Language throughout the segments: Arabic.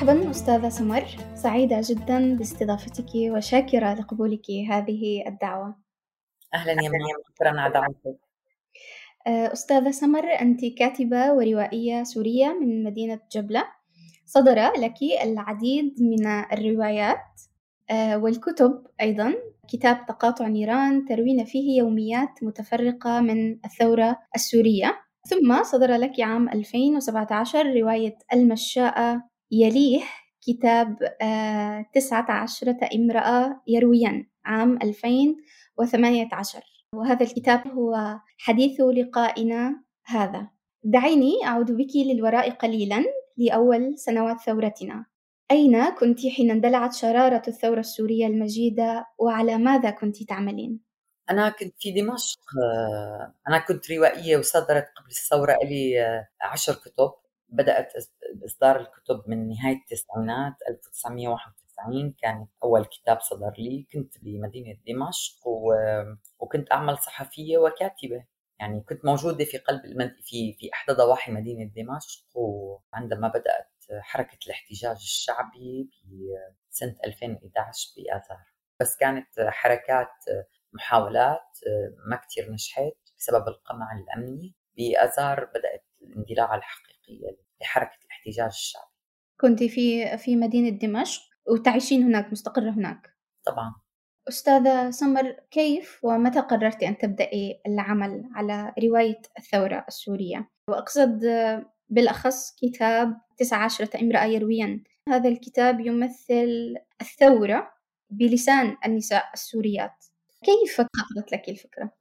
مرحبا أستاذة سمر. سعيدة جدا باستضافتك وشاكرة لقبولك هذه الدعوة. أهلا يا منى شكرا على دعوتك. آه، أستاذة سمر أنت كاتبة وروائية سورية من مدينة جبلة. صدر لك العديد من الروايات آه، والكتب أيضا. كتاب تقاطع نيران تروين فيه يوميات متفرقة من الثورة السورية. ثم صدر لك عام 2017 رواية المشاءة يليه كتاب آه، تسعة عشرة امرأة يروين عام 2018 وهذا الكتاب هو حديث لقائنا هذا. دعيني أعود بك للوراء قليلا لأول سنوات ثورتنا. أين كنت حين اندلعت شرارة الثورة السورية المجيدة؟ وعلى ماذا كنت تعملين؟ أنا كنت في دمشق أنا كنت روائية وصدرت قبل الثورة لي عشر كتب. بدأت بإصدار الكتب من نهاية التسعينات 1991 كان أول كتاب صدر لي كنت بمدينة دمشق و... وكنت أعمل صحفية وكاتبة. يعني كنت موجودة في قلب المد... في في إحدى ضواحي مدينة دمشق وعندما بدأت حركة الاحتجاج الشعبي بسنة 2011 بآذار. بس كانت حركات محاولات ما كتير نجحت بسبب القمع الأمني. بآذار بدأت الاندلاع لحركة الاحتجاج الشعبي. كنت في في مدينة دمشق وتعيشين هناك مستقرة هناك. طبعا. أستاذة سمر كيف ومتى قررت أن تبدأي العمل على رواية الثورة السورية؟ وأقصد بالأخص كتاب تسع عشرة امرأة يروين هذا الكتاب يمثل الثورة بلسان النساء السوريات. كيف خطرت لك الفكرة؟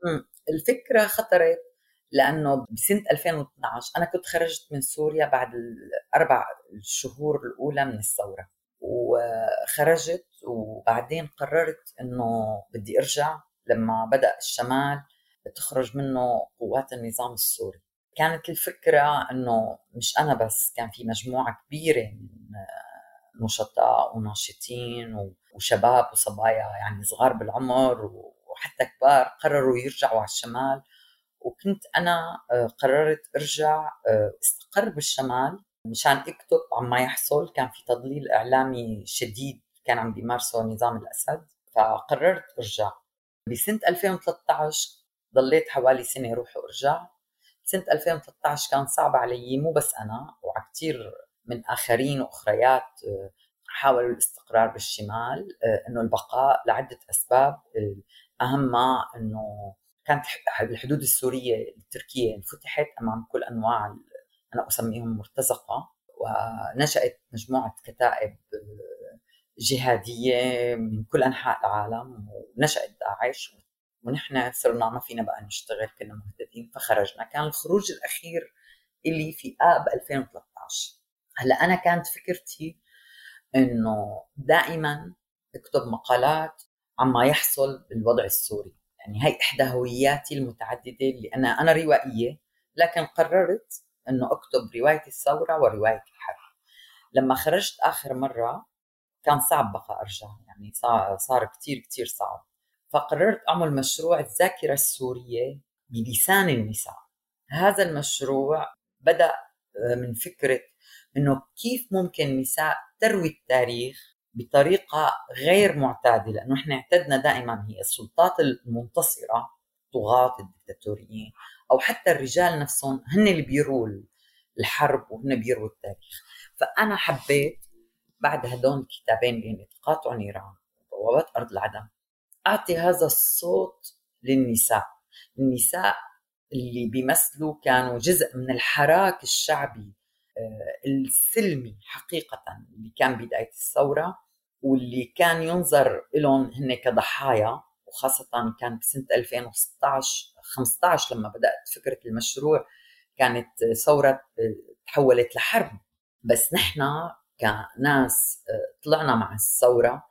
الفكرة خطرت لأنه بسنة 2012 أنا كنت خرجت من سوريا بعد الأربع الشهور الأولى من الثورة وخرجت وبعدين قررت إنه بدي أرجع لما بدأ الشمال تخرج منه قوات النظام السوري. كانت الفكرة إنه مش أنا بس كان في مجموعة كبيرة من نشطاء وناشطين وشباب وصبايا يعني صغار بالعمر وحتى كبار قرروا يرجعوا على الشمال وكنت أنا قررت أرجع أستقر بالشمال مشان أكتب عما يحصل. كان في تضليل إعلامي شديد كان عم بيمارسه نظام الأسد فقررت أرجع. بسنة 2013 ضليت حوالي سنة روح وأرجع. سنة 2013 كان صعب علي مو بس أنا وعلى كثير من آخرين وأخريات آه، حاولوا الاستقرار بالشمال آه، إنه البقاء لعدة أسباب. اهمها إنه كانت الحدود السورية التركيه انفتحت أمام كل أنواع أنا أسميهم مرتزقة ونشأت مجموعة كتائب آه، جهادية من كل أنحاء العالم ونشأت داعش ونحن صرنا ما فينا بقى نشتغل كنا مهددين فخرجنا. كان الخروج الأخير اللي في آب 2013 هلأ أنا كانت فكرتي إنه دائما اكتب مقالات عما يحصل بالوضع السوري. يعني هي إحدى هوياتي المتعددة اللي أنا أنا روائية لكن قررت إنه أكتب رواية الثورة ورواية الحرب. لما خرجت آخر مرة كان صعب بقى أرجع يعني صار كثير كثير صعب. فقررت أعمل مشروع الذاكرة السورية بلسان النساء. هذا المشروع بدأ من فكرة إنه كيف ممكن النساء تروي التاريخ بطريقة غير معتادة لأنه إحنا اعتدنا دائما هي السلطات المنتصرة طغاة الدكتاتوريين أو حتى الرجال نفسهم هن اللي بيروا الحرب وهن بيروا التاريخ. فأنا حبيت بعد هدول الكتابين اللي تقاطع نيران وبوابات أرض العدم أعطي هذا الصوت للنساء. النساء اللي بيمثلوا كانوا جزء من الحراك الشعبي السلمي حقيقة اللي كان بداية الثورة واللي كان ينظر لهم هن كضحايا وخاصة كان بسنة 2016 15 لما بدأت فكرة المشروع كانت ثورة تحولت لحرب. بس نحن كناس طلعنا مع الثورة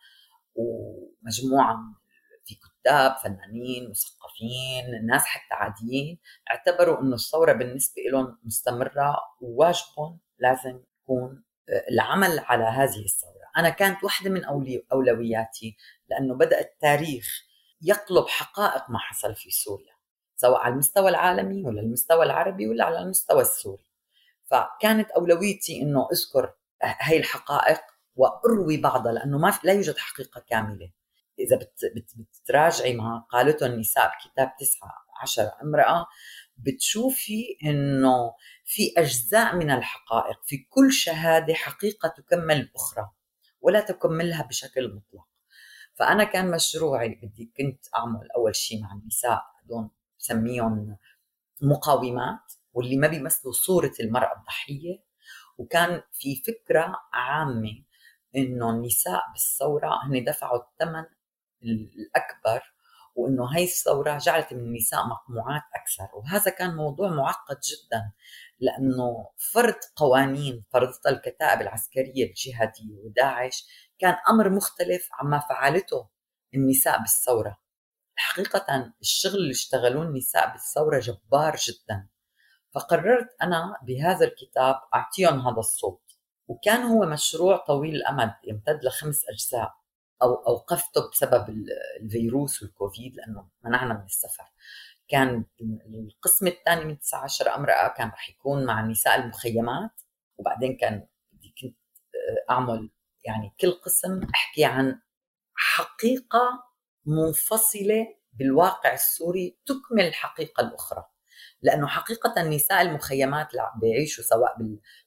ومجموعة في كتاب فنانين مثقفين ناس حتى عاديين اعتبروا إنه الثورة بالنسبة لهم مستمرة وواجبهم لازم يكون العمل على هذه الثورة. أنا كانت واحدة من أولوياتي لأنه بدأ التاريخ يقلب حقائق ما حصل في سوريا سواء على المستوى العالمي ولا المستوى العربي ولا على المستوى السوري. فكانت أولويتي إنه أذكر هاي الحقائق وأروي بعضها لأنه ما لا يوجد حقيقة كاملة. إذا بت بت بتراجعي ما قالته النساء بكتاب تسعة عشر امرأة بتشوفي إنه في أجزاء من الحقائق في كل شهادة حقيقة تكمل الاخرى ولا تكملها بشكل مطلق. فأنا كان مشروعي بدي كنت أعمل أول شيء مع النساء هدول بسميهم مقاومات واللي ما بيمثلوا صورة المرأة الضحية. وكان في فكرة عامة إنه النساء بالثورة هن دفعوا الثمن الأكبر وإنه هي الثورة جعلت من النساء مقموعات أكثر. وهذا كان موضوع معقد جدا لأنه فرض قوانين فرضتها الكتائب العسكرية الجهادية وداعش كان أمر مختلف عما فعلته النساء بالثورة. حقيقة الشغل اللي اشتغلوه النساء بالثورة جبار جدا. فقررت أنا بهذا الكتاب أعطيهم هذا الصوت. وكان هو مشروع طويل الأمد يمتد لخمس أجزاء. أو أوقفته بسبب الفيروس والكوفيد لأنه منعنا من السفر. كان القسم الثاني من 19 أمرأة كان رح يكون مع نساء المخيمات وبعدين كان بدي كنت أعمل يعني كل قسم أحكي عن حقيقة منفصلة بالواقع السوري تكمل الحقيقة الأخرى. لأنه حقيقة نساء المخيمات اللي بيعيشوا سواء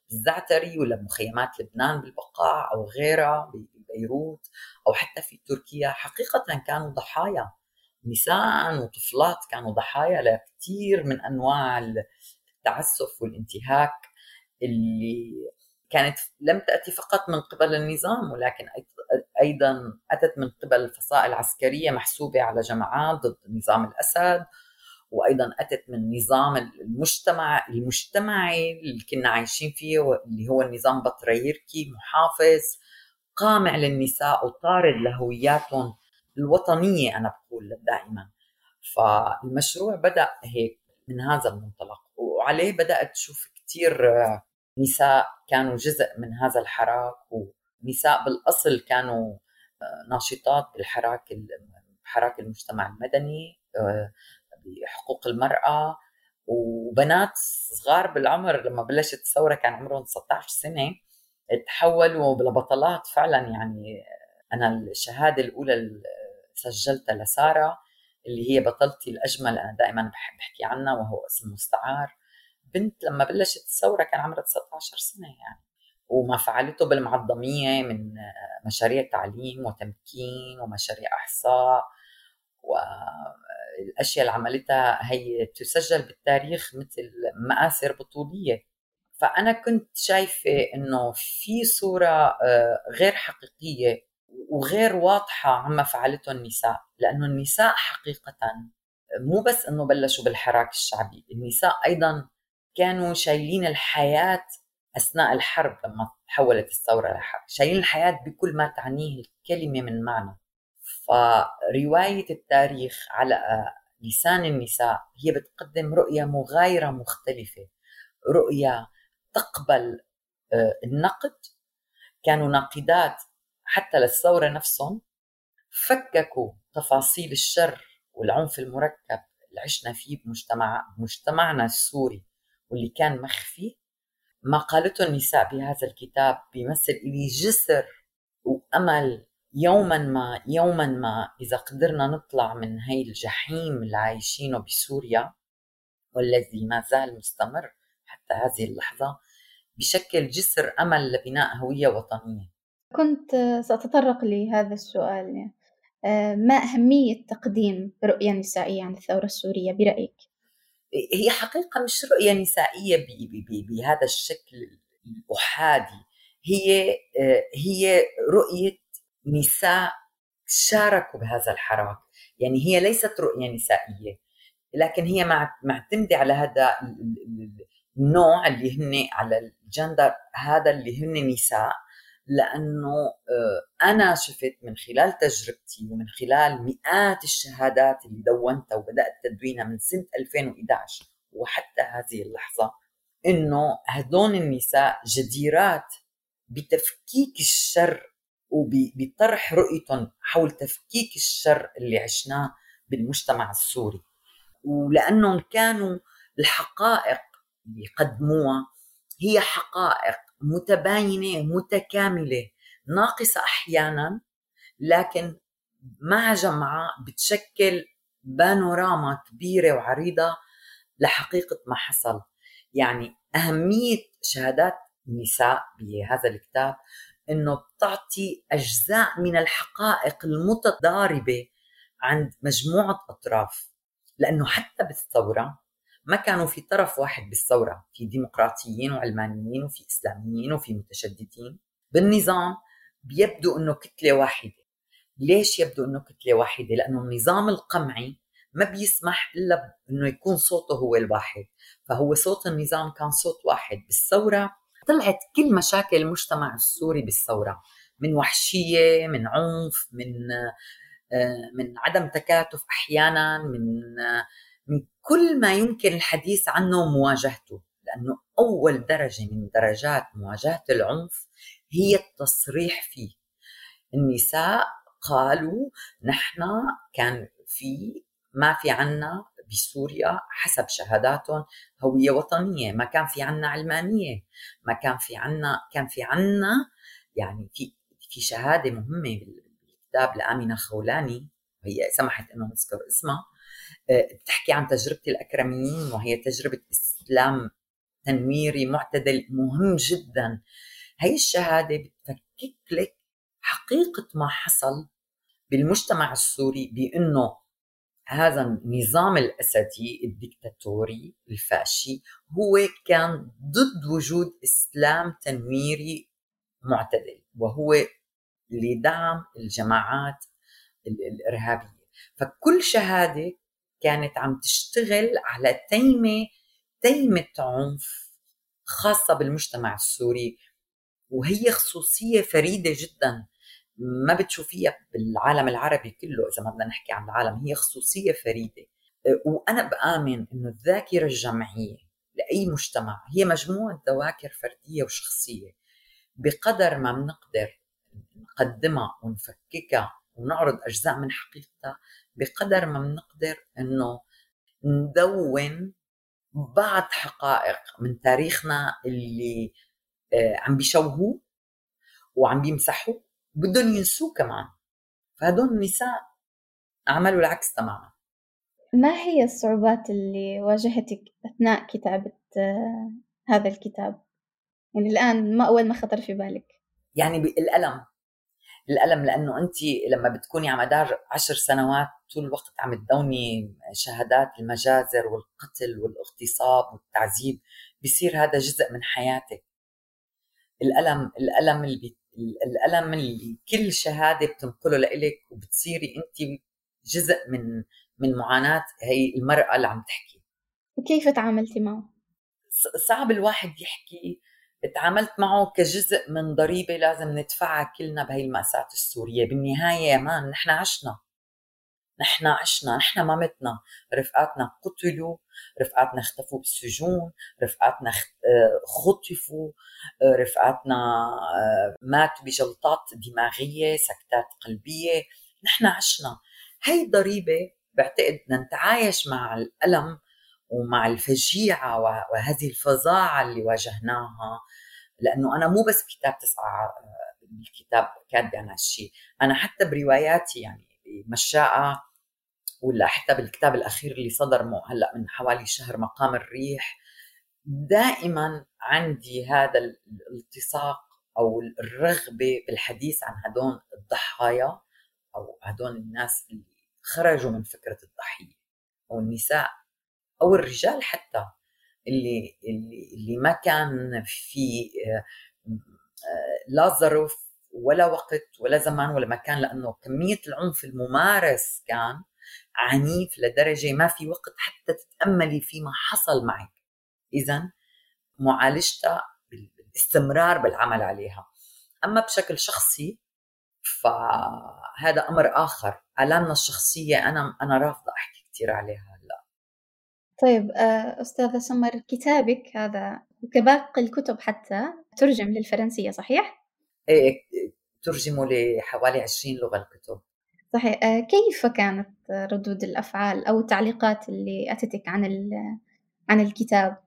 بالزعتري ولا بمخيمات لبنان بالبقاع أو غيرها ببيروت أو حتى في تركيا حقيقة كانوا ضحايا. نساء وطفلات كانوا ضحايا لكثير من أنواع التعسف والانتهاك اللي كانت لم تأتي فقط من قبل النظام ولكن أيضا أتت من قبل الفصائل العسكرية محسوبة على جماعات ضد نظام الأسد وأيضا أتت من نظام المجتمع المجتمعي اللي كنا عايشين فيه اللي هو النظام بطريركي محافظ. قامع للنساء وطارد لهوياتهم الوطنية أنا بقول دائما. فالمشروع بدأ هيك من هذا المنطلق وعليه بدأت أشوف كثير نساء كانوا جزء من هذا الحراك ونساء بالأصل كانوا ناشطات بالحراك حراك المجتمع المدني بحقوق المرأة وبنات صغار بالعمر لما بلشت الثورة كان عمرهم 19 سنة. تحولوا لبطلات فعلا يعني أنا الشهادة الأولى اللي سجلتها لسارة اللي هي بطلتي الأجمل أنا دائما بحب أحكي عنها وهو اسم مستعار. بنت لما بلشت الثورة كان عمرها 19 سنة يعني. وما فعلته بالمعظمية من مشاريع تعليم وتمكين ومشاريع إحصاء. والأشياء اللي عملتها هي تسجل بالتاريخ مثل مآثر بطولية. فأنا كنت شايفة إنه في صورة آه، غير حقيقية وغير واضحة عما فعلته النساء لأنه النساء حقيقه مو بس إنه بلشوا بالحراك الشعبي النساء أيضا كانوا شايلين الحياة أثناء الحرب لما تحولت الثورة لحرب شايلين الحياة بكل ما تعنيه الكلمة من معنى. فرواية التاريخ على لسان النساء هي بتقدم رؤية مغايرة مختلفة رؤية تقبل آه، النقد. كانوا ناقدات حتى للثورة نفسهم. فككوا تفاصيل الشر والعنف المركب اللي عشنا فيه بمجتمع بمجتمعنا السوري واللي كان مخفي. ما قالته النساء بهذا الكتاب بيمثل لي جسر وأمل يوما ما يوما ما إذا قدرنا نطلع من هي الجحيم اللي عايشينه بسوريا والذي ما زال مستمر. حتى هذه اللحظة بشكل جسر أمل لبناء هوية وطنية. كنت سأتطرق لهذا السؤال يعني. ما أهمية تقديم رؤية نسائية عن الثورة السورية برأيك؟ هي حقيقة مش رؤية نسائية بهذا الشكل الأحادي هي هي رؤية نساء شاركوا بهذا الحراك يعني هي ليست رؤية نسائية لكن هي معتمدة على هذا النوع اللي هن على الجندر هذا اللي هن نساء لأنه آه، أنا شفت من خلال تجربتي ومن خلال مئات الشهادات اللي دونتها وبدأت تدوينها من سنة 2011 وحتى هذه اللحظة إنه هدول النساء جديرات بتفكيك الشر وبطرح رؤيتهم حول تفكيك الشر اللي عشناه بالمجتمع السوري. ولأنهم كانوا الحقائق اللي قدموها هي حقائق متباينة متكاملة ناقصة أحيانا لكن مع جمعة بتشكل بانوراما كبيرة وعريضة لحقيقة ما حصل. يعني أهمية شهادات النساء بهذا الكتاب إنه بتعطي أجزاء من الحقائق المتضاربة عند مجموعة أطراف لأنه حتى بالثورة ما كانوا في طرف واحد بالثورة في ديمقراطيين وعلمانيين وفي إسلاميين وفي متشددين. بالنظام بيبدو إنه كتلة واحدة. ليش يبدو إنه كتلة واحدة؟ لأنه النظام القمعي ما بيسمح إلا انه يكون صوته هو الواحد. فهو صوت النظام كان صوت واحد بالثورة. طلعت كل مشاكل المجتمع السوري بالثورة. من وحشية من عنف من آه، من عدم تكاتف أحيانا من آه، من كل ما يمكن الحديث عنه مواجهته لأنه أول درجة من درجات مواجهة العنف هي التصريح فيه. النساء قالوا نحن كان في ما في عنا بسوريا حسب شهاداتهم هوية وطنية ما كان في عنا علمانية ما كان في عنا كان في عنا يعني في في شهادة مهمة بالكتاب لآمنة خولاني وهي سمحت إنه نذكر اسمها بتحكي عن تجربة الأكرميين وهي تجربة إسلام تنويري معتدل مهم جدا. هي الشهادة بتفكك لك حقيقة ما حصل بالمجتمع السوري بأنه هذا النظام الأسدي الدكتاتوري الفاشي هو كان ضد وجود إسلام تنويري معتدل وهو لدعم الجماعات الإرهابية. فكل شهادة كانت عم تشتغل على تيمة تيمة عنف خاصة بالمجتمع السوري وهي خصوصية فريدة جدا. ما بتشوفيها بالعالم العربي كله إذا ما بدنا نحكي عن العالم هي خصوصية فريدة. أه، وأنا بآمن إنه الذاكرة الجمعية لأي مجتمع هي مجموعة ذواكر فردية وشخصية بقدر ما بنقدر نقدمها ونفككها ونعرض أجزاء من حقيقتها بقدر ما بنقدر إنه ندون بعض حقائق من تاريخنا اللي أه، عم بيشوهوه وعم بيمسحوا بدهم ينسوه كمان. فهدول النساء عملوا العكس تماما. ما هي الصعوبات اللي واجهتك أثناء كتابة آه، هذا الكتاب؟ يعني الآن ما أول ما خطر في بالك؟ يعني الألم الألم لأنه أنت لما بتكوني على مدار عشر سنوات طول الوقت عم تدوني شهادات المجازر والقتل والاغتصاب والتعذيب بصير هذا جزء من حياتك الألم الألم اللي الألم اللي كل شهادة بتنقله لإلك وبتصيري انت جزء من من معاناة هي المرأة اللي عم تحكي وكيف تعاملتي معه؟ صعب الواحد يحكي تعاملت معه كجزء من ضريبة لازم ندفعها كلنا بهي المأساة السورية. بالنهاية يا مان نحن عشنا. نحن عشنا. نحن ما متنا رفقاتنا قتلوا. رفقاتنا اختفوا بالسجون. رفقاتنا آه، خطفوا. آه، رفقاتنا آه، ماتوا بجلطات دماغية سكتات قلبية. نحن عشنا. هي ضريبة بعتقد نتعايش مع الألم ومع الفجيعة وهذه الفظاعة اللي واجهناها. لأنه أنا مو بس كتاب تسعة الكتاب كاتبة عن هالشيء أنا حتى برواياتي يعني مشاءة ولا حتى بالكتاب الأخير اللي صدر مو هلأ من حوالي شهر مقام الريح دائما عندي هذا الالتصاق أو الرغبة بالحديث عن هدول الضحايا أو هدول الناس اللي خرجوا من فكرة الضحية. أو النساء أو الرجال حتى اللي اللي اللي ما كان في آه، آه، لا ظرف ولا وقت ولا زمان ولا مكان لأنه كمية العنف الممارس كان عنيف لدرجة ما في وقت حتى تتأملي فيما حصل معك. اذا معالجتها بالاستمرار بالعمل عليها. أما بشكل شخصي فهذا أمر آخر. آلامنا الشخصية أنا أنا رافضة أحكي كثير عليها. طيب آه، أستاذة سمر كتابك هذا وكباقي الكتب حتى ترجم للفرنسية صحيح؟ إيه ترجموا لحوالي 20 لغة الكتب. صحيح. آه، كيف كانت ردود الأفعال أو التعليقات اللي أتتك عن عن الكتاب؟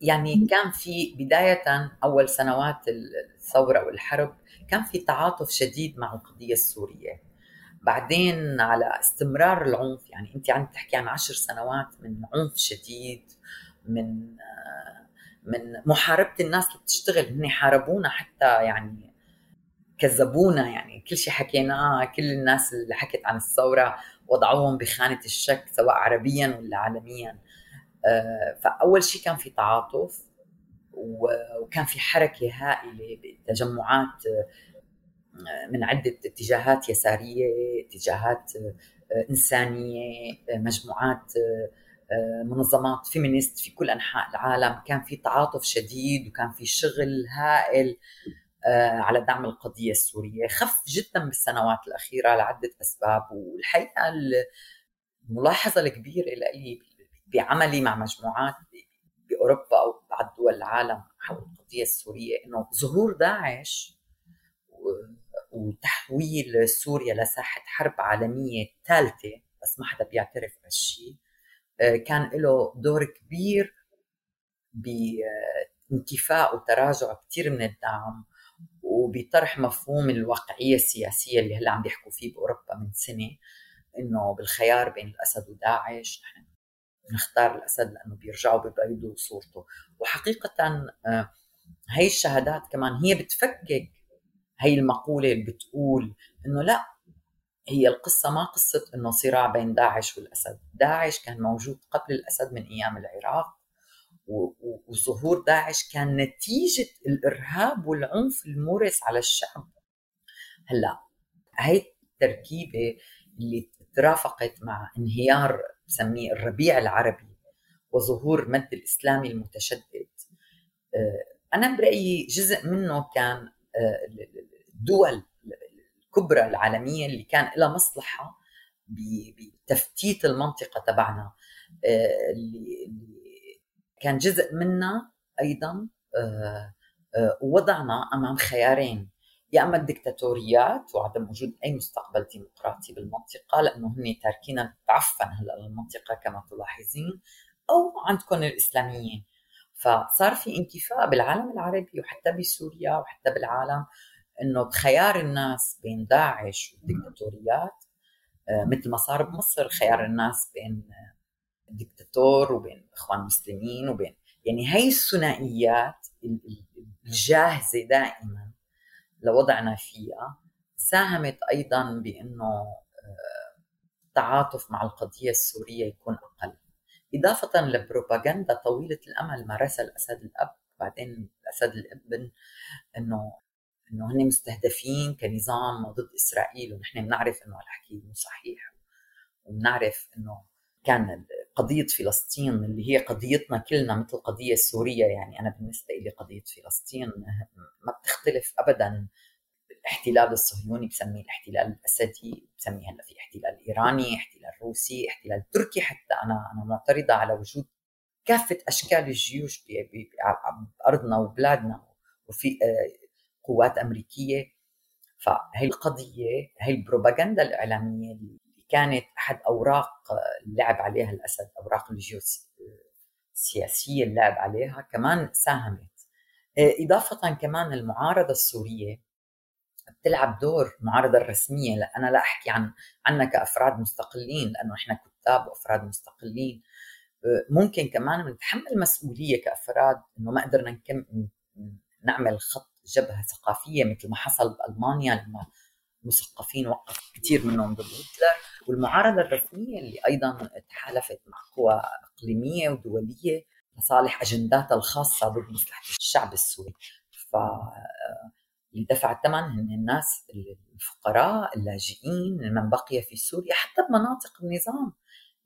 يعني كان في بداية أول سنوات الثورة والحرب كان في تعاطف شديد مع القضية السورية. بعدين على استمرار العنف يعني أنت عم تحكي عن عشر سنوات من عنف شديد من من محاربة الناس اللي بتشتغل هن حاربونا حتى يعني كذبونا يعني كل شيء حكيناه كل الناس اللي حكت عن الثورة وضعوهم بخانة الشك سواء عربيا ولا عالميا. آه، فأول شيء كان في تعاطف وكان في حركة هائلة بتجمعات آه، من عدة اتجاهات يسارية اتجاهات آه، إنسانية مجموعات منظمات فيمينيست في كل أنحاء العالم. كان في تعاطف شديد وكان في شغل هائل على دعم القضية السورية. خف جدا بالسنوات الأخيرة لعدة أسباب والحقيقة الملاحظة الكبيرة لي بعملي مع مجموعات بأوروبا أو بعض دول العالم حول القضية السورية إنه ظهور داعش وتحويل سوريا لساحة حرب عالمية ثالثة بس ما حدا بيعترف بهالشيء آه، كان له دور كبير بانكفاء وتراجع كثير من الدعم وبطرح مفهوم الواقعية السياسية اللي هلأ عم بيحكوا فيه بأوروبا من سنة إنه بالخيار بين الأسد وداعش نحن نختار الأسد لأنه بيرجعوا ببيضوا صورته. وحقيقة آه، هي الشهادات كمان هي بتفكك هي المقولة اللي بتقول إنه لا هي القصة ما قصة إنه صراع بين داعش والأسد، داعش كان موجود قبل الأسد من أيام العراق وظهور داعش كان نتيجة الإرهاب والعنف المورس على الشعب. هلأ هي التركيبة اللي ترافقت مع انهيار بسميه الربيع العربي وظهور مد الإسلامي المتشدد آه، أنا برأيي جزء منه كان الدول الكبرى العالمية اللي كان لها مصلحة بتفتيت المنطقة تبعنا. آه، اللي كان جزء منها أيضا وضعنا أمام خيارين. يا أما الدكتاتوريات وعدم وجود أي مستقبل ديمقراطي بالمنطقة لأنه هن تاركين تعفن هلأ المنطقة كما تلاحظين أو عندكم الاسلاميين فصار في انكفاء بالعالم العربي وحتى بسوريا وحتى بالعالم إنه بخيار الناس بين داعش والدكتاتوريات آه، مثل ما صار بمصر خيار الناس بين دكتاتور وبين إخوان مسلمين وبين يعني هي الثنائيات الجاهزة دائما لوضعنا فيها ساهمت أيضا بإنه التعاطف آه، مع القضية السورية يكون أقل. إضافة لبروباغندا طويلة الأمل مارسها الاسد الأب بعدين الاسد الابن إنه إنه هن مستهدفين كنظام ضد إسرائيل ونحن بنعرف إنه الحكي مو صحيح وبنعرف إنه كان قضية فلسطين اللي هي قضيتنا كلنا مثل القضية السورية يعني أنا بالنسبة لي قضية فلسطين ما بتختلف أبدا الاحتلال الصهيوني بسميه الاحتلال الأسدي بسميه هلأ في احتلال إيراني احتلال روسي احتلال تركي حتى أنا أنا معترضة على وجود كافة أشكال الجيوش بأرضنا وبلادنا وفي آه، قوات أمريكية. فهي القضية هي البروباغندا الإعلامية اللي كانت أحد أوراق اللعب عليها الأسد أوراق الجيوسياسية اللعب عليها كمان ساهمت. آه، إضافة كمان المعارضة السورية بتلعب دور المعارضة الرسمية. لا أنا لا أحكي عن عنا كأفراد مستقلين لأنه إحنا كتاب وأفراد مستقلين. آه، ممكن كمان نتحمل مسؤولية كأفراد إنه ما قدرنا نكم نعمل خط جبهة ثقافية مثل ما حصل بألمانيا لما مثقفين وقف كثير منهم ضد هتلر. والمعارضة الرسمية اللي أيضا تحالفت مع قوى إقليمية ودولية لصالح أجنداتها الخاصة ضد مصلحة الشعب السوري. ف اللي دفع الثمن هن الناس الفقراء اللاجئين من بقي في سوريا حتى بمناطق النظام.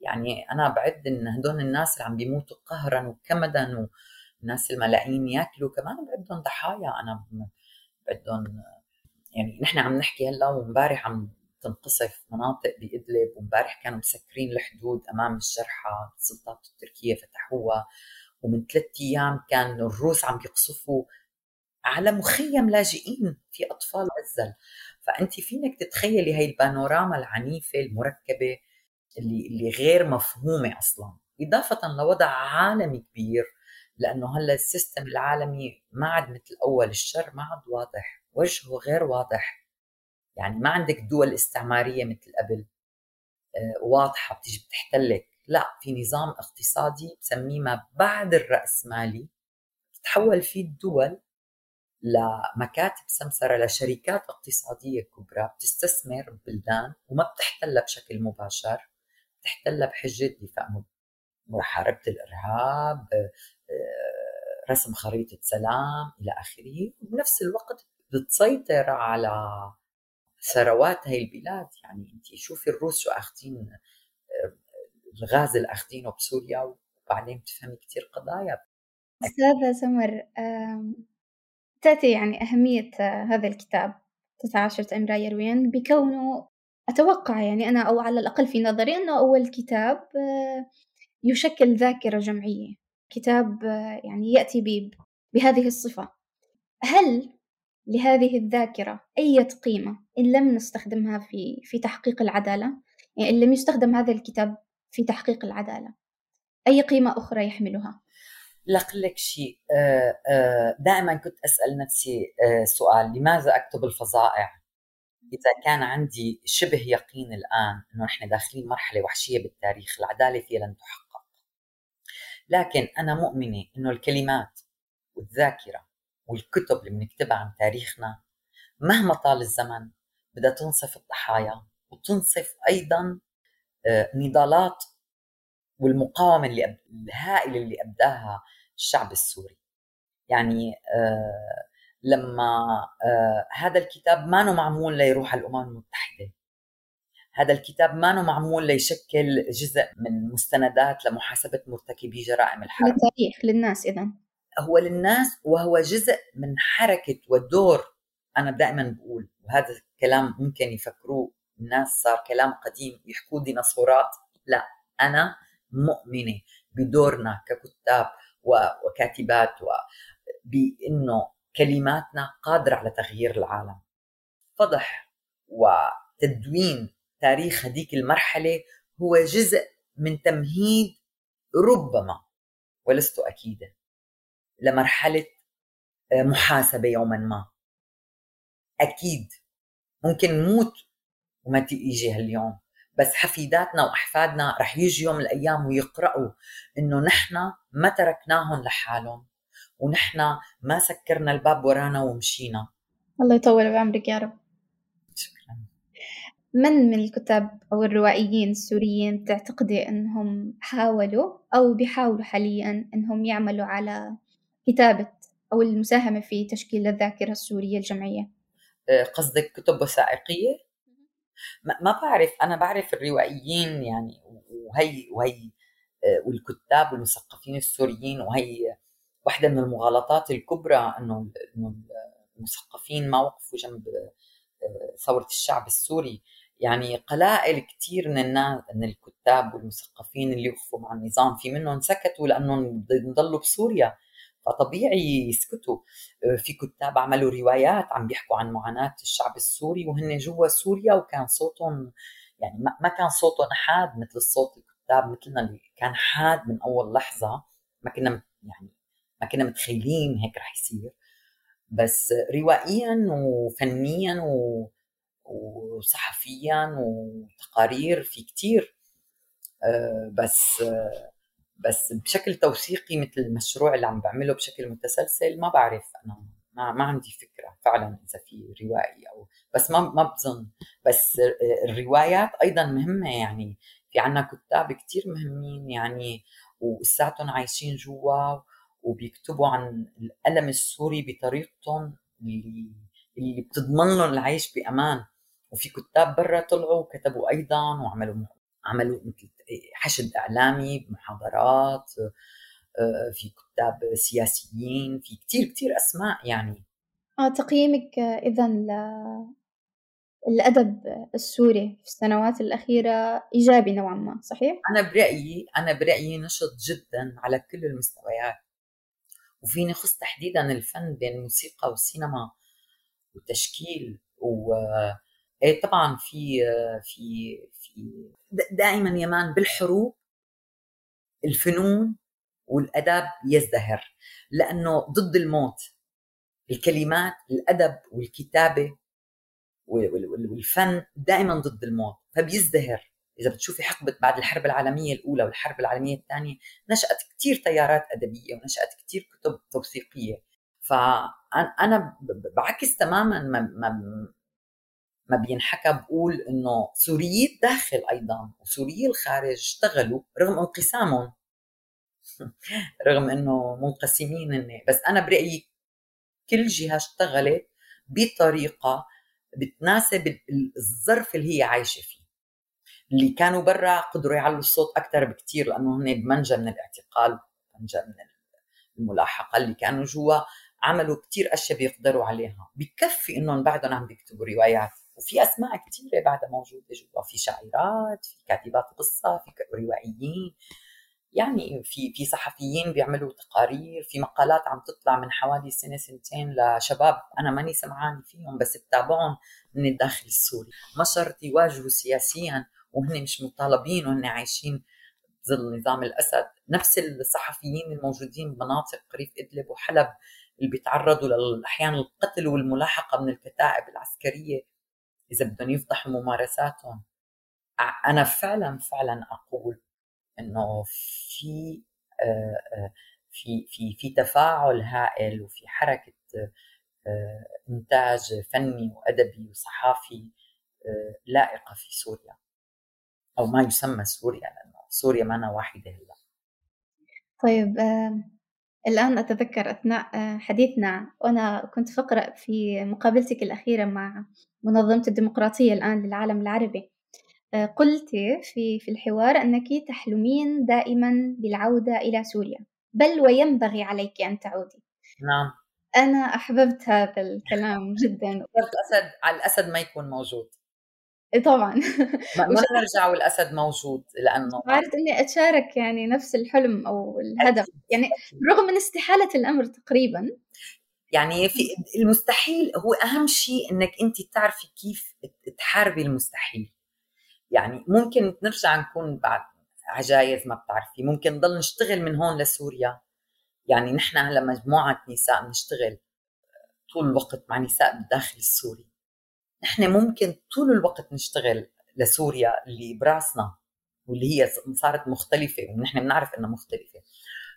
يعني أنا بعد إن هدول الناس اللي عم بيموتوا قهرا وكمدا والناس الملايين ياكلوا كمان بعدهم ضحايا. أنا بعدهم يعني نحن عم نحكي هلأ وامبارح عم تنقصف مناطق بإدلب وامبارح كانوا مسكرين الحدود أمام الجرحى السلطات التركية فتحوها ومن ثلاث أيام كان الروس عم يقصفوا على مخيم لاجئين في أطفال عزل فأنت فينك تتخيلي هاي البانوراما العنيفة المركبة اللي, اللي غير مفهومة أصلا؟ إضافة لوضع عالمي كبير لأنه هلأ السيستم العالمي ما عاد مثل أول الشر ما عاد واضح وجهه غير واضح. يعني ما عندك دول استعمارية مثل قبل آه، واضحة بتيجي بتحتلك. لا في نظام اقتصادي بسميه ما بعد الرأسمالي تتحول فيه الدول لمكاتب سمسرة لشركات اقتصادية كبرى بتستثمر ببلدان وما بتحتلها بشكل مباشر بتحتلها بحجة دفاع محاربة الإرهاب آه، رسم خريطة سلام إلى آخره وبنفس الوقت بتسيطر على ثروات هاي البلاد. يعني أنت شوفي الروس شو أخذين آه، الغاز اللي أخذينه بسوريا وبعدين بتفهمي كثير قضايا. أستاذة سمر تأتي يعني أهمية آه، هذا الكتاب تتعاشر امراه يروين بكونه أتوقع يعني أنا أو على الأقل في نظري أنه أول كتاب يشكل ذاكرة جمعية كتاب يعني يأتي بهذه الصفة هل لهذه الذاكرة أي قيمة إن لم نستخدمها في في تحقيق العدالة يعني إن لم يستخدم هذا الكتاب في تحقيق العدالة أي قيمة أخرى يحملها؟ لك شيء آه، آه، دائما كنت أسأل نفسي آه، سؤال لماذا أكتب الفظائع؟ إذا كان عندي شبه يقين الآن أنه نحن داخلين مرحلة وحشية بالتاريخ العدالة فيها لن تحقق. لكن أنا مؤمنة أنه الكلمات والذاكرة والكتب اللي بنكتبها عن تاريخنا مهما طال الزمن بدها تنصف الضحايا وتنصف أيضا نضالات والمقاومة اللي الهائلة اللي أبداها الشعب السوري. يعني آه، لما آه، هذا الكتاب ما معمول ليروح على الأمم المتحدة. هذا الكتاب ما معمول ليشكل جزء من مستندات لمحاسبة مرتكبي جرائم الحرب. للتاريخ للناس اذا هو للناس وهو جزء من حركة ودور أنا دائما بقول وهذا الكلام ممكن يفكروه الناس صار كلام قديم يحكوا ديناصورات. لا أنا مؤمنة بدورنا ككتاب وكاتبات بأنه كلماتنا قادرة على تغيير العالم. فضح وتدوين تاريخ هذيك المرحلة هو جزء من تمهيد ربما ولست أكيدة لمرحلة آه، محاسبة يوما ما. أكيد ممكن نموت وما يجي هاليوم. بس حفيداتنا وأحفادنا رح يجي يوم من الأيام ويقرأوا إنه نحن ما تركناهم لحالهم ونحن ما سكرنا الباب ورانا ومشينا. الله يطول بعمرك يا رب. شكرا. من من الكتاب أو الروائيين السوريين تعتقدي أنهم حاولوا أو بيحاولوا حاليا أنهم يعملوا على كتابة أو المساهمة في تشكيل الذاكرة السورية الجمعية؟ آه، قصدك كتب وثائقية؟ ما بعرف أنا بعرف الروائيين يعني وهي وهي آه، والكتاب والمثقفين السوريين وهي واحدة من المغالطات الكبرى إنه إنه المثقفين ما وقفوا جنب آه، ثورة الشعب السوري. يعني قلائل كثير من الناس من الكتاب والمثقفين اللي وقفوا مع النظام في منهم سكتوا لأنهم ضلوا بسوريا. فطبيعي يسكتوا. آه، في كتاب عملوا روايات عم بيحكوا عن معاناة الشعب السوري وهن جوا سوريا وكان صوتهم يعني ما كان صوتهم حاد مثل الصوت الكتاب مثلنا اللي كان حاد من أول لحظة. ما كنا يعني ما كنا متخيلين هيك رح يصير. بس روائيا وفنيا و... وصحفيا وتقارير في كتير. آه، بس آه، بس بشكل توثيقي مثل المشروع اللي عم بعمله بشكل متسلسل ما بعرف أنا ما, ما عندي فكرة فعلا إذا في روائي أو بس ما ما بظن. بس الروايات أيضا مهمة يعني في عنا كتاب كتير مهمين يعني ولساتهم عايشين جوا وبيكتبوا عن الألم السوري بطريقتهم اللي اللي بتضمن لهم العيش بأمان. وفي كتاب برا طلعوا وكتبوا أيضا وعملوا عملوا مثل حشد إعلامي بمحاضرات آه، في كتاب سياسيين في كتير كتير أسماء يعني. آه تقييمك اذا الادب السوري في السنوات الأخيرة إيجابي نوعا ما صحيح؟ أنا برأيي أنا برأيي نشط جدا على كل المستويات. وفيني خص تحديدا الفن بين الموسيقى والسينما والتشكيل و إيه طبعا في في في دائما يمان بالحروب الفنون والاداب يزدهر لأنه ضد الموت الكلمات الأدب والكتابة والفن دائما ضد الموت فبيزدهر. إذا بتشوفي حقبة بعد الحرب العالمية الأولى والحرب العالمية الثانية نشأت كثير تيارات أدبية ونشأت كثير كتب توثيقية. فانا بعكس تماما ما, ما ما بينحكى بقول إنه سوريي الداخل أيضا وسوريي الخارج اشتغلوا رغم انقسامهم. رغم إنه منقسمين هن بس أنا برأيي كل جهة اشتغلت بطريقة بتناسب الظرف اللي هي عايشة فيه. اللي كانوا برا قدروا يعلوا الصوت أكثر بكثير لأنه هن بمنجا من الاعتقال منجا من الملاحقة اللي كانوا جوا عملوا كثير أشياء بيقدروا عليها. بكفي إنهم بعدهم عم بيكتبوا روايات. وفي أسماء كثيره بعدها موجودة جوا في شاعرات في كاتبات قصة في روائيين. يعني في في صحفيين بيعملوا تقارير في مقالات عم تطلع من حوالي سنة سنتين لشباب أنا ماني سمعان فيهم بس بتابعهم من الداخل السوري. ما شرط يواجهوا سياسيا وهن مش مطالبين وهن عايشين ظل نظام الأسد. نفس الصحفيين الموجودين بمناطق قريب إدلب وحلب اللي بيتعرضوا أحيانا القتل والملاحقة من الكتائب العسكرية إذا بدهم يفضحوا ممارساتهم. أنا فعلا فعلا أقول إنه في في في في تفاعل هائل وفي حركة إنتاج فني وأدبي وصحافي لائقة في سوريا. أو ما يسمى سوريا لأنه سوريا ما واحدة هلأ. طيب الآن أتذكر أثناء حديثنا وأنا كنت فقرأ في مقابلتك الأخيرة مع منظمة الديمقراطية الآن للعالم العربي آه، قلتِ في في الحوار أنكِ تحلمين دائمًا بالعودة إلى سوريا، بل وينبغي عليكِ أن تعودي. نعم. أنا أحببت هذا الكلام جدًا. الأسد على الأسد ما يكون موجود. إيه طبعًا. ما نرجع والأسد موجود لأنه عرفت إني أتشارك يعني نفس الحلم أو الهدف، يعني رغم من استحالة الأمر تقريبًا. يعني في المستحيل هو أهم شيء إنك أنتِ تعرفي كيف تحاربي المستحيل. يعني ممكن نرجع نكون بعد عجايز ما بتعرفي ممكن نضل نشتغل من هون لسوريا يعني نحن هلا مجموعة نساء بنشتغل طول الوقت مع نساء بالداخل السوري نحن ممكن طول الوقت نشتغل لسوريا اللي براسنا واللي هي صارت مختلفة ونحن بنعرف إنها مختلفة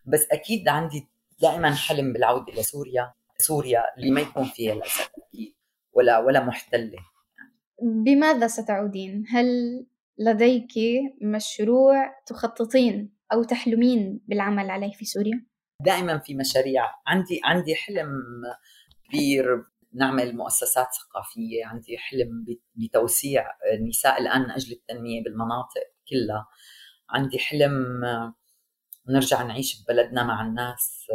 بس أكيد عندي دائما حلم بالعودة لسوريا سوريا اللي ما يكون فيها الاسد ولا ولا محتلة بماذا ستعودين؟ هل لديك مشروع تخططين أو تحلمين بالعمل عليه في سوريا؟ دائما في مشاريع عندي عندي حلم كبير نعمل مؤسسات ثقافية عندي حلم بتوسيع النساء الآن من أجل التنمية بالمناطق كلها. عندي حلم نرجع نعيش ببلدنا مع الناس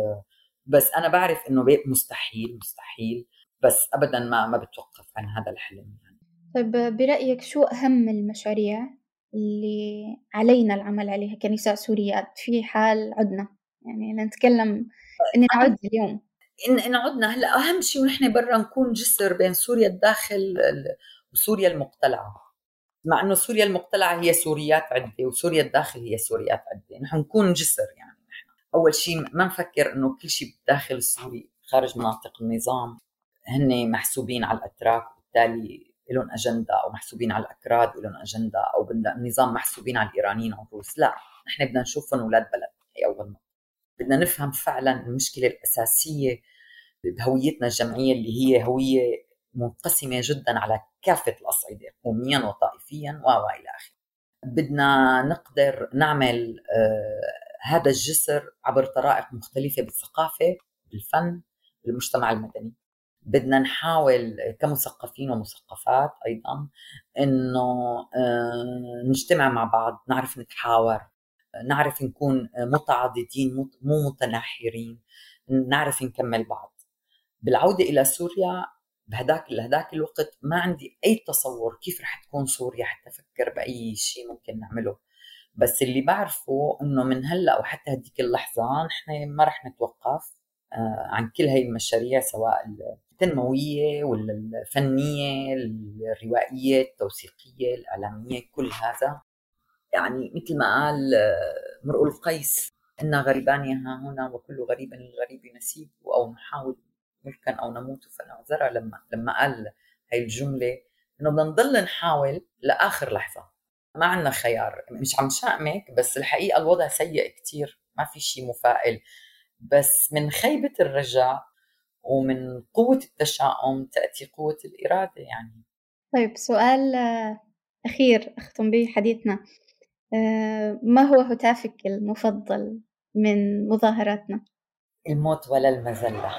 بس أنا بعرف إنه مستحيل مستحيل بس أبدا ما ما بتوقف عن هذا الحلم يعني. طيب برأيك شو أهم المشاريع اللي علينا العمل عليها كنساء سوريات في حال عدنا؟ يعني نتكلم إن نعد اليوم. إن إن عدنا. هلأ أهم شيء ونحن برا نكون جسر بين سوريا الداخل وسوريا المقتلعة. مع إنه سوريا المقتلعة هي سوريات عدة وسوريا الداخل هي سوريات عدة. نحن نكون جسر يعني نحن. أول شيء ما نفكر إنه كل شيء بالداخل السوري خارج مناطق النظام هن محسوبين على الأتراك وبالتالي لهم أجندة أو محسوبين على الأكراد ولهم أجندة أو بالنظام محسوبين على الإيرانيين أو الروس. لا نحن بدنا نشوفهم أولاد بلد. هي أول بدنا نفهم فعلا المشكلة الأساسية بهويتنا الجمعية اللي هي هوية منقسمة جدا على كافة الأصعدة قوميا وطائفيا و إلى آخره. بدنا نقدر نعمل آه هذا الجسر عبر طرائق مختلفة بالثقافة بالفن بالمجتمع المدني. بدنا نحاول كمثقفين ومثقفات أيضا إنه آه، نجتمع مع بعض نعرف نتحاور. نعرف نكون متعاضدين مو متناحرين نعرف نكمل بعض. بالعودة إلى سوريا بهداك لهداك الوقت ما عندي أي تصور كيف رح تكون سوريا حتى أفكر بأي شيء ممكن نعمله. بس اللي بعرفه إنه من هلأ وحتى هديك اللحظة نحن ما رح نتوقف آه، عن كل هاي المشاريع سواء التنموية ولا الفنية الروائية التوثيقية الإعلامية كل هذا. يعني مثل ما قال آه، مرؤول القيس إنا غريبان ها هنا وكل غريب للغريب نسيب أو نحاول ملكا أو نموت فنعذر لما لما قال هاي الجملة إنه بدنا نضل نحاول لآخر لحظة. ما عندنا خيار. مش عم شأمك بس الحقيقة الوضع سيء كتير. ما في شيء مفائل. بس من خيبة الرجاء ومن قوة التشاؤم تأتي قوة الإرادة يعني. طيب سؤال أخير أختم به حديثنا. آه، ما هو هتافك المفضل من مظاهراتنا؟ الموت ولا المذلة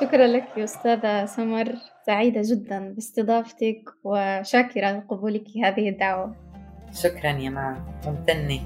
شكرا لك يا أستاذة سمر. سعيدة جدا باستضافتك وشاكرة لقبولك هذه الدعوة. شكرا يا معا ممتنة.